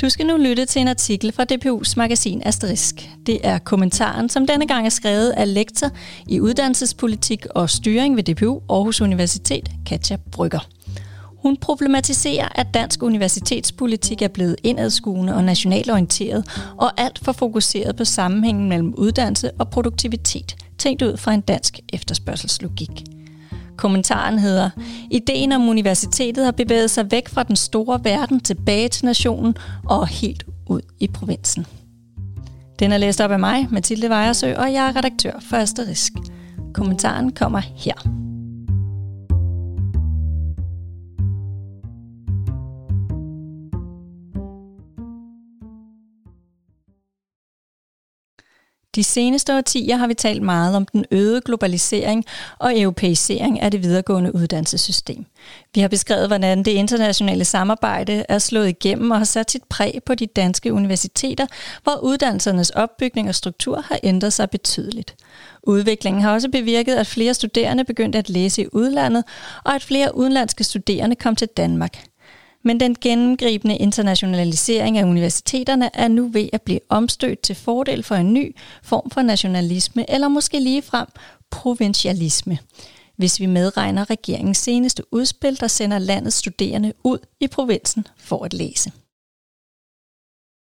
Du skal nu lytte til en artikel fra DPU's magasin Asterisk. Det er kommentaren, som denne gang er skrevet af lektor i uddannelsespolitik og styring ved DPU Aarhus Universitet, Katja Brygger. Hun problematiserer, at dansk universitetspolitik er blevet indadskuende og nationalt orienteret, og alt for fokuseret på sammenhængen mellem uddannelse og produktivitet, tænkt ud fra en dansk efterspørgselslogik. Kommentaren hedder, Ideen om universitetet har bevæget sig væk fra den store verden tilbage til nationen og helt ud i provinsen. Den er læst op af mig, Mathilde Vejersø, og jeg er redaktør for Asterisk. Kommentaren kommer her. De seneste årtier har vi talt meget om den øgede globalisering og europæisering af det videregående uddannelsessystem. Vi har beskrevet, hvordan det internationale samarbejde er slået igennem og har sat sit præg på de danske universiteter, hvor uddannelsernes opbygning og struktur har ændret sig betydeligt. Udviklingen har også bevirket, at flere studerende begyndte at læse i udlandet, og at flere udenlandske studerende kom til Danmark. Men den gennemgribende internationalisering af universiteterne er nu ved at blive omstødt til fordel for en ny form for nationalisme, eller måske lige frem provincialisme hvis vi medregner regeringens seneste udspil, der sender landets studerende ud i provinsen for at læse.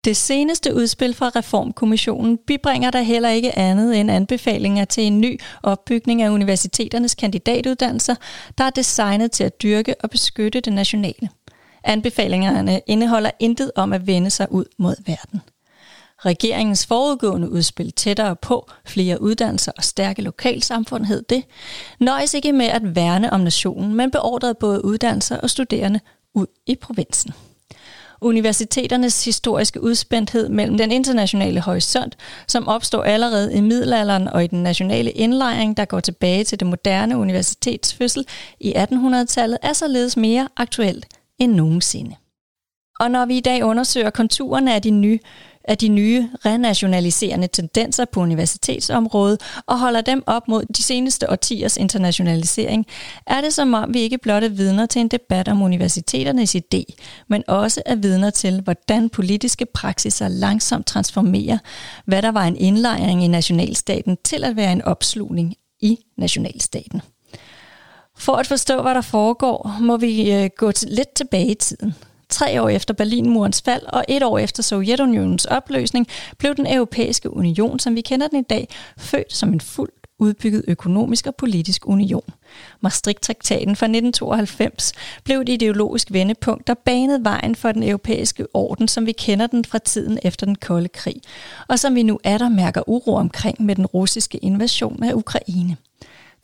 Det seneste udspil fra Reformkommissionen bibringer der heller ikke andet end anbefalinger til en ny opbygning af universiteternes kandidatuddannelser, der er designet til at dyrke og beskytte det nationale. Anbefalingerne indeholder intet om at vende sig ud mod verden. Regeringens forudgående udspil tættere på flere uddannelser og stærke lokalsamfund hed det, nøjes ikke med at værne om nationen, men beordrede både uddannelser og studerende ud i provinsen. Universiteternes historiske udspændthed mellem den internationale horisont, som opstår allerede i middelalderen og i den nationale indlejring, der går tilbage til det moderne universitetsfødsel i 1800-tallet, er således mere aktuelt end nogensinde. Og når vi i dag undersøger konturerne af de nye af de nye renationaliserende tendenser på universitetsområdet og holder dem op mod de seneste årtiers internationalisering, er det som om vi ikke blot er vidner til en debat om universiteternes idé, men også er vidner til, hvordan politiske praksiser langsomt transformerer, hvad der var en indlejring i nationalstaten til at være en opslugning i nationalstaten. For at forstå, hvad der foregår, må vi øh, gå til, lidt tilbage i tiden. Tre år efter Berlinmurens fald og et år efter Sovjetunionens opløsning blev den europæiske union, som vi kender den i dag, født som en fuldt udbygget økonomisk og politisk union. Maastricht-traktaten fra 1992 blev et ideologisk vendepunkt, der banede vejen for den europæiske orden, som vi kender den fra tiden efter den kolde krig, og som vi nu er der mærker uro omkring med den russiske invasion af Ukraine.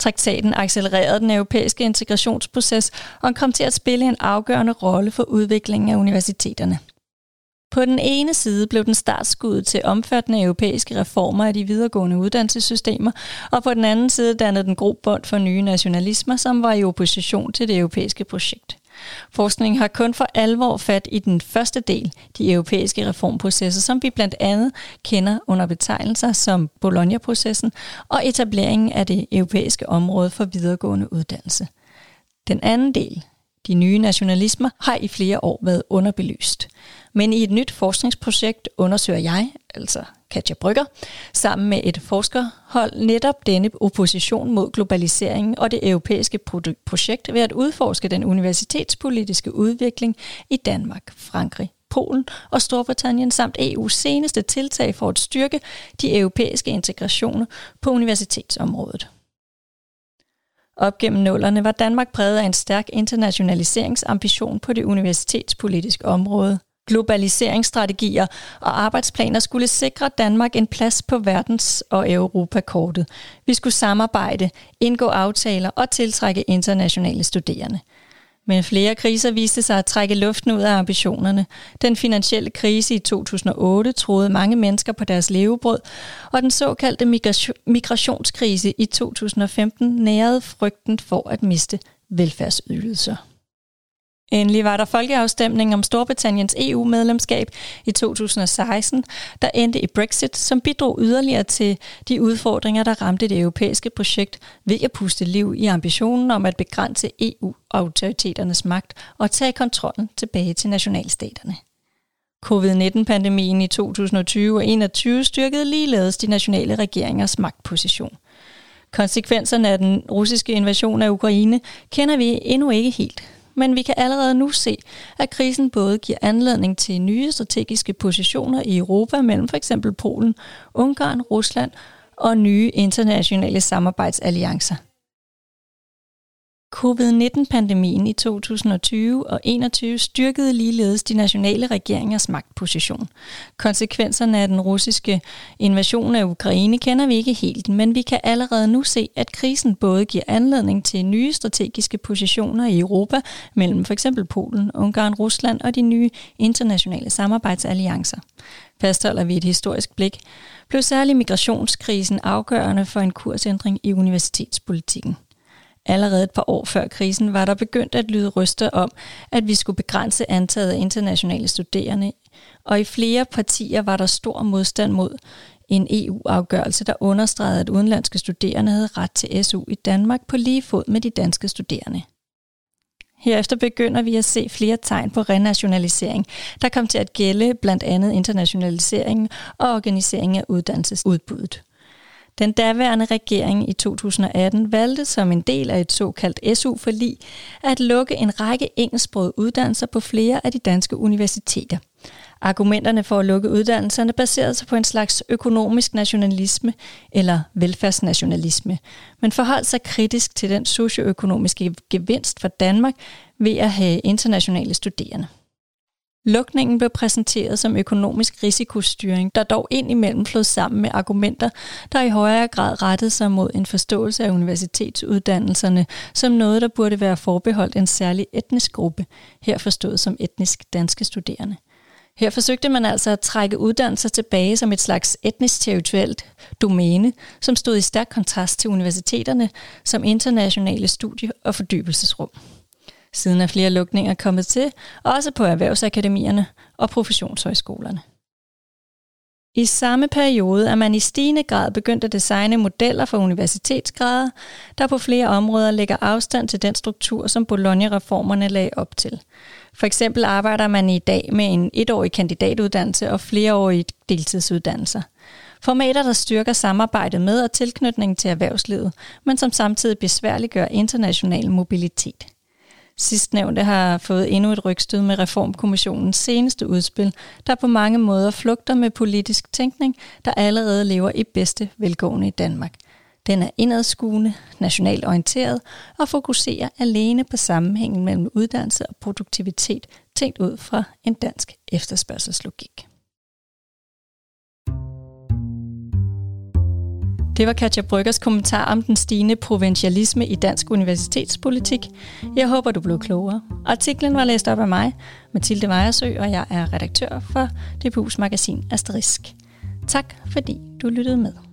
Traktaten accelererede den europæiske integrationsproces og kom til at spille en afgørende rolle for udviklingen af universiteterne. På den ene side blev den startskud til omfattende europæiske reformer af de videregående uddannelsessystemer, og på den anden side dannede den grobund for nye nationalismer, som var i opposition til det europæiske projekt. Forskningen har kun for alvor fat i den første del, de europæiske reformprocesser, som vi blandt andet kender under betegnelser som Bologna-processen og etableringen af det europæiske område for videregående uddannelse. Den anden del, de nye nationalismer, har i flere år været underbelyst. Men i et nyt forskningsprojekt undersøger jeg, altså Katja Brygger, sammen med et forskerhold netop denne opposition mod globaliseringen og det europæiske projekt ved at udforske den universitetspolitiske udvikling i Danmark, Frankrig, Polen og Storbritannien samt EU's seneste tiltag for at styrke de europæiske integrationer på universitetsområdet. Op gennem nullerne var Danmark præget af en stærk internationaliseringsambition på det universitetspolitiske område – globaliseringsstrategier og arbejdsplaner skulle sikre Danmark en plads på verdens- og europakortet. Vi skulle samarbejde, indgå aftaler og tiltrække internationale studerende. Men flere kriser viste sig at trække luften ud af ambitionerne. Den finansielle krise i 2008 troede mange mennesker på deres levebrød, og den såkaldte migrationskrise i 2015 nærede frygten for at miste velfærdsydelser. Endelig var der folkeafstemning om Storbritanniens EU-medlemskab i 2016, der endte i Brexit, som bidrog yderligere til de udfordringer, der ramte det europæiske projekt ved at puste liv i ambitionen om at begrænse EU-autoriteternes magt og tage kontrollen tilbage til nationalstaterne. Covid-19-pandemien i 2020 og 2021 styrkede ligeledes de nationale regeringers magtposition. Konsekvenserne af den russiske invasion af Ukraine kender vi endnu ikke helt, men vi kan allerede nu se, at krisen både giver anledning til nye strategiske positioner i Europa mellem f.eks. Polen, Ungarn, Rusland og nye internationale samarbejdsalliancer. Covid-19-pandemien i 2020 og 2021 styrkede ligeledes de nationale regeringers magtposition. Konsekvenserne af den russiske invasion af Ukraine kender vi ikke helt, men vi kan allerede nu se, at krisen både giver anledning til nye strategiske positioner i Europa mellem f.eks. Polen, Ungarn, Rusland og de nye internationale samarbejdsalliancer. Fastholder vi et historisk blik, blev særlig migrationskrisen afgørende for en kursændring i universitetspolitikken. Allerede et par år før krisen var der begyndt at lyde ryster om, at vi skulle begrænse antallet af internationale studerende, og i flere partier var der stor modstand mod en EU-afgørelse, der understregede, at udenlandske studerende havde ret til SU i Danmark på lige fod med de danske studerende. Herefter begynder vi at se flere tegn på renationalisering, der kom til at gælde blandt andet internationaliseringen og organiseringen af uddannelsesudbuddet. Den daværende regering i 2018 valgte som en del af et såkaldt SU-forlig at lukke en række engelsksprogede uddannelser på flere af de danske universiteter. Argumenterne for at lukke uddannelserne baserede sig på en slags økonomisk nationalisme eller velfærdsnationalisme, men forholdt sig kritisk til den socioøkonomiske gevinst for Danmark ved at have internationale studerende. Lukningen blev præsenteret som økonomisk risikostyring, der dog indimellem flød sammen med argumenter, der i højere grad rettede sig mod en forståelse af universitetsuddannelserne som noget, der burde være forbeholdt en særlig etnisk gruppe, her forstået som etnisk danske studerende. Her forsøgte man altså at trække uddannelser tilbage som et slags etnisk territorielt domæne, som stod i stærk kontrast til universiteterne som internationale studie- og fordybelsesrum. Siden er flere lukninger kommet til, også på erhvervsakademierne og professionshøjskolerne. I samme periode er man i stigende grad begyndt at designe modeller for universitetsgrader, der på flere områder lægger afstand til den struktur, som Bologna-reformerne lagde op til. For eksempel arbejder man i dag med en etårig kandidatuddannelse og flereårige deltidsuddannelser. Formater, der styrker samarbejdet med og tilknytningen til erhvervslivet, men som samtidig besværliggør international mobilitet. Sidstnævnte har fået endnu et rygstød med Reformkommissionens seneste udspil, der på mange måder flugter med politisk tænkning, der allerede lever i bedste velgående i Danmark. Den er indadskuende, nationalt orienteret og fokuserer alene på sammenhængen mellem uddannelse og produktivitet, tænkt ud fra en dansk efterspørgselslogik. Det var Katja Bryggers kommentar om den stigende provincialisme i dansk universitetspolitik. Jeg håber, du blev klogere. Artiklen var læst op af mig, Mathilde Vejersø, og jeg er redaktør for DPU's magasin Asterisk. Tak fordi du lyttede med.